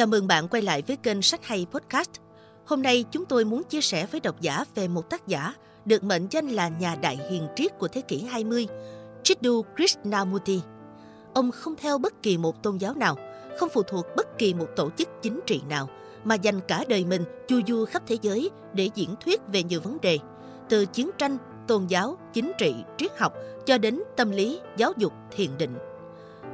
Chào mừng bạn quay lại với kênh Sách Hay Podcast. Hôm nay chúng tôi muốn chia sẻ với độc giả về một tác giả được mệnh danh là nhà đại hiền triết của thế kỷ 20, Jiddu Krishnamurti. Ông không theo bất kỳ một tôn giáo nào, không phụ thuộc bất kỳ một tổ chức chính trị nào, mà dành cả đời mình chu du khắp thế giới để diễn thuyết về nhiều vấn đề, từ chiến tranh, tôn giáo, chính trị, triết học cho đến tâm lý, giáo dục, thiền định.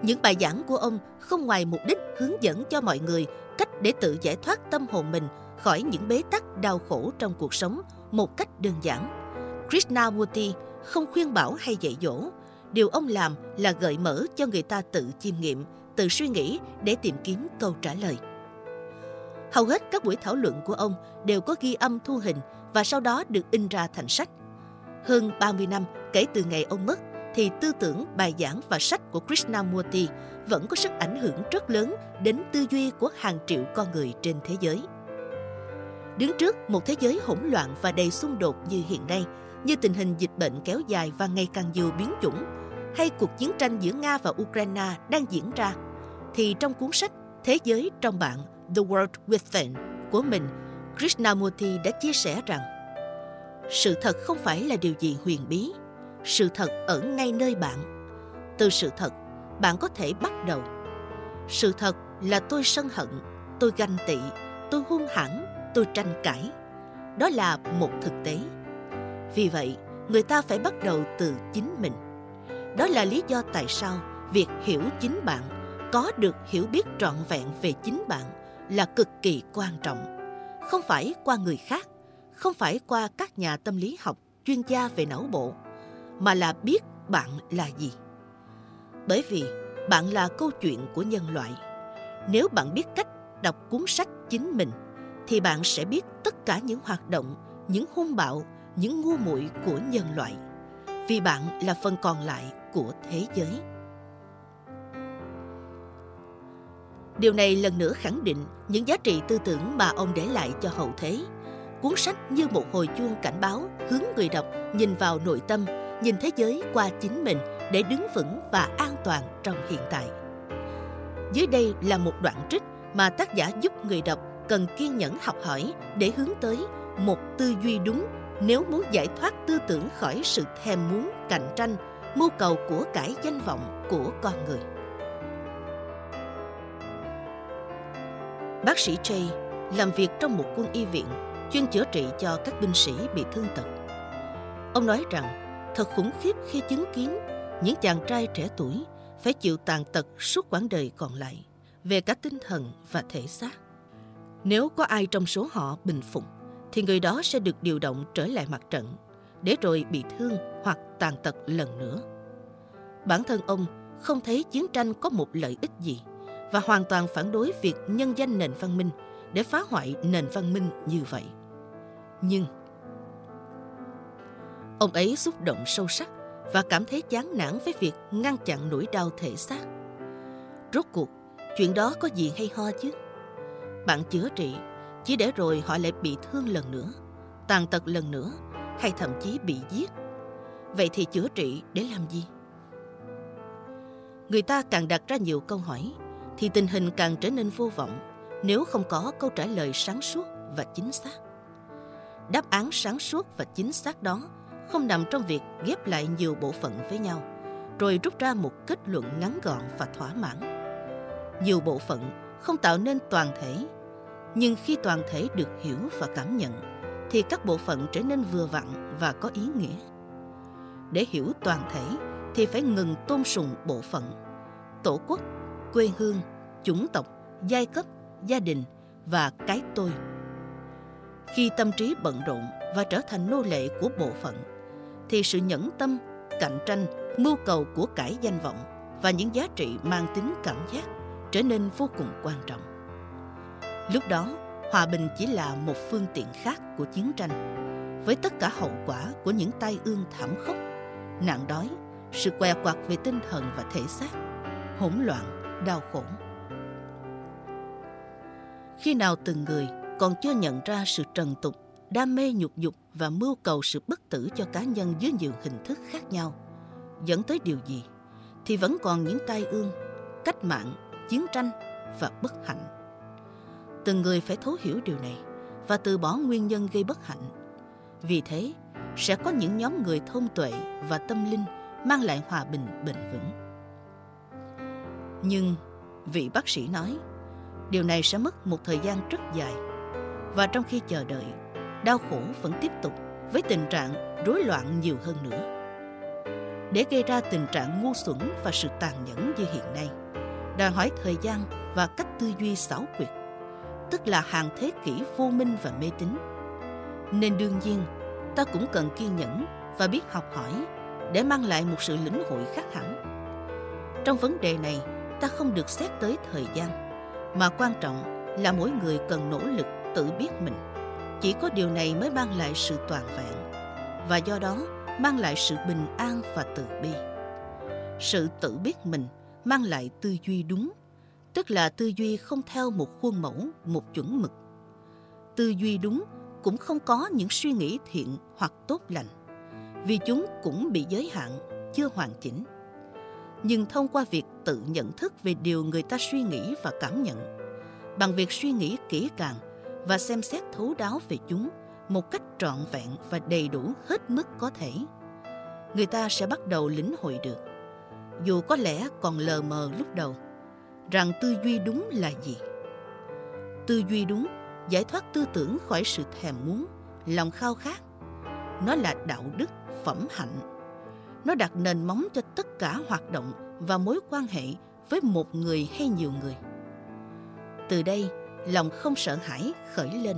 Những bài giảng của ông không ngoài mục đích hướng dẫn cho mọi người cách để tự giải thoát tâm hồn mình khỏi những bế tắc đau khổ trong cuộc sống một cách đơn giản. Krishnamurti không khuyên bảo hay dạy dỗ. Điều ông làm là gợi mở cho người ta tự chiêm nghiệm, tự suy nghĩ để tìm kiếm câu trả lời. Hầu hết các buổi thảo luận của ông đều có ghi âm thu hình và sau đó được in ra thành sách. Hơn 30 năm kể từ ngày ông mất, thì tư tưởng, bài giảng và sách của Krishnamurti vẫn có sức ảnh hưởng rất lớn đến tư duy của hàng triệu con người trên thế giới. Đứng trước một thế giới hỗn loạn và đầy xung đột như hiện nay, như tình hình dịch bệnh kéo dài và ngày càng nhiều biến chủng, hay cuộc chiến tranh giữa Nga và Ukraine đang diễn ra, thì trong cuốn sách Thế giới trong bạn The World Within của mình, Krishnamurti đã chia sẻ rằng sự thật không phải là điều gì huyền bí, sự thật ở ngay nơi bạn. Từ sự thật, bạn có thể bắt đầu. Sự thật là tôi sân hận, tôi ganh tị, tôi hung hãn, tôi tranh cãi. Đó là một thực tế. Vì vậy, người ta phải bắt đầu từ chính mình. Đó là lý do tại sao việc hiểu chính bạn, có được hiểu biết trọn vẹn về chính bạn là cực kỳ quan trọng. Không phải qua người khác, không phải qua các nhà tâm lý học chuyên gia về não bộ, mà là biết bạn là gì. Bởi vì bạn là câu chuyện của nhân loại. Nếu bạn biết cách đọc cuốn sách chính mình, thì bạn sẽ biết tất cả những hoạt động, những hung bạo, những ngu muội của nhân loại. Vì bạn là phần còn lại của thế giới. Điều này lần nữa khẳng định những giá trị tư tưởng mà ông để lại cho hậu thế. Cuốn sách như một hồi chuông cảnh báo hướng người đọc nhìn vào nội tâm, nhìn thế giới qua chính mình để đứng vững và an toàn trong hiện tại. Dưới đây là một đoạn trích mà tác giả giúp người đọc cần kiên nhẫn học hỏi để hướng tới một tư duy đúng nếu muốn giải thoát tư tưởng khỏi sự thèm muốn cạnh tranh, mưu cầu của cải danh vọng của con người. Bác sĩ Jay làm việc trong một quân y viện chuyên chữa trị cho các binh sĩ bị thương tật. Ông nói rằng thật khủng khiếp khi chứng kiến những chàng trai trẻ tuổi phải chịu tàn tật suốt quãng đời còn lại về cả tinh thần và thể xác. Nếu có ai trong số họ bình phục, thì người đó sẽ được điều động trở lại mặt trận, để rồi bị thương hoặc tàn tật lần nữa. Bản thân ông không thấy chiến tranh có một lợi ích gì và hoàn toàn phản đối việc nhân danh nền văn minh để phá hoại nền văn minh như vậy. Nhưng ông ấy xúc động sâu sắc và cảm thấy chán nản với việc ngăn chặn nỗi đau thể xác. Rốt cuộc, chuyện đó có gì hay ho chứ? Bạn chữa trị, chỉ để rồi họ lại bị thương lần nữa, tàn tật lần nữa, hay thậm chí bị giết. Vậy thì chữa trị để làm gì? Người ta càng đặt ra nhiều câu hỏi, thì tình hình càng trở nên vô vọng nếu không có câu trả lời sáng suốt và chính xác. Đáp án sáng suốt và chính xác đó không nằm trong việc ghép lại nhiều bộ phận với nhau, rồi rút ra một kết luận ngắn gọn và thỏa mãn. Nhiều bộ phận không tạo nên toàn thể, nhưng khi toàn thể được hiểu và cảm nhận, thì các bộ phận trở nên vừa vặn và có ý nghĩa. Để hiểu toàn thể thì phải ngừng tôn sùng bộ phận. Tổ quốc, quê hương, chủng tộc, giai cấp, gia đình và cái tôi. Khi tâm trí bận rộn và trở thành nô lệ của bộ phận, thì sự nhẫn tâm, cạnh tranh, mưu cầu của cải danh vọng và những giá trị mang tính cảm giác trở nên vô cùng quan trọng. Lúc đó, hòa bình chỉ là một phương tiện khác của chiến tranh, với tất cả hậu quả của những tai ương thảm khốc, nạn đói, sự què quặt về tinh thần và thể xác, hỗn loạn, đau khổ. Khi nào từng người còn chưa nhận ra sự trần tục đam mê nhục dục và mưu cầu sự bất tử cho cá nhân dưới nhiều hình thức khác nhau dẫn tới điều gì thì vẫn còn những tai ương cách mạng chiến tranh và bất hạnh Từng người phải thấu hiểu điều này và từ bỏ nguyên nhân gây bất hạnh. Vì thế, sẽ có những nhóm người thông tuệ và tâm linh mang lại hòa bình bền vững. Nhưng vị bác sĩ nói, điều này sẽ mất một thời gian rất dài và trong khi chờ đợi, đau khổ vẫn tiếp tục với tình trạng rối loạn nhiều hơn nữa. Để gây ra tình trạng ngu xuẩn và sự tàn nhẫn như hiện nay, đòi hỏi thời gian và cách tư duy xảo quyệt, tức là hàng thế kỷ vô minh và mê tín. Nên đương nhiên, ta cũng cần kiên nhẫn và biết học hỏi để mang lại một sự lĩnh hội khác hẳn. Trong vấn đề này, ta không được xét tới thời gian, mà quan trọng là mỗi người cần nỗ lực tự biết mình. Chỉ có điều này mới mang lại sự toàn vẹn và do đó mang lại sự bình an và từ bi. Sự tự biết mình mang lại tư duy đúng, tức là tư duy không theo một khuôn mẫu, một chuẩn mực. Tư duy đúng cũng không có những suy nghĩ thiện hoặc tốt lành, vì chúng cũng bị giới hạn, chưa hoàn chỉnh. Nhưng thông qua việc tự nhận thức về điều người ta suy nghĩ và cảm nhận, bằng việc suy nghĩ kỹ càng và xem xét thấu đáo về chúng một cách trọn vẹn và đầy đủ hết mức có thể, người ta sẽ bắt đầu lĩnh hội được, dù có lẽ còn lờ mờ lúc đầu, rằng tư duy đúng là gì. Tư duy đúng giải thoát tư tưởng khỏi sự thèm muốn, lòng khao khát. Nó là đạo đức, phẩm hạnh. Nó đặt nền móng cho tất cả hoạt động và mối quan hệ với một người hay nhiều người. Từ đây, lòng không sợ hãi khởi lên,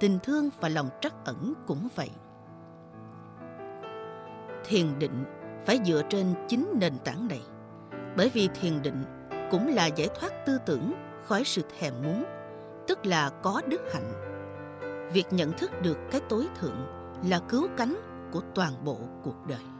tình thương và lòng trắc ẩn cũng vậy. Thiền định phải dựa trên chính nền tảng này, bởi vì thiền định cũng là giải thoát tư tưởng khỏi sự thèm muốn tức là có đức hạnh. Việc nhận thức được cái tối thượng là cứu cánh của toàn bộ cuộc đời.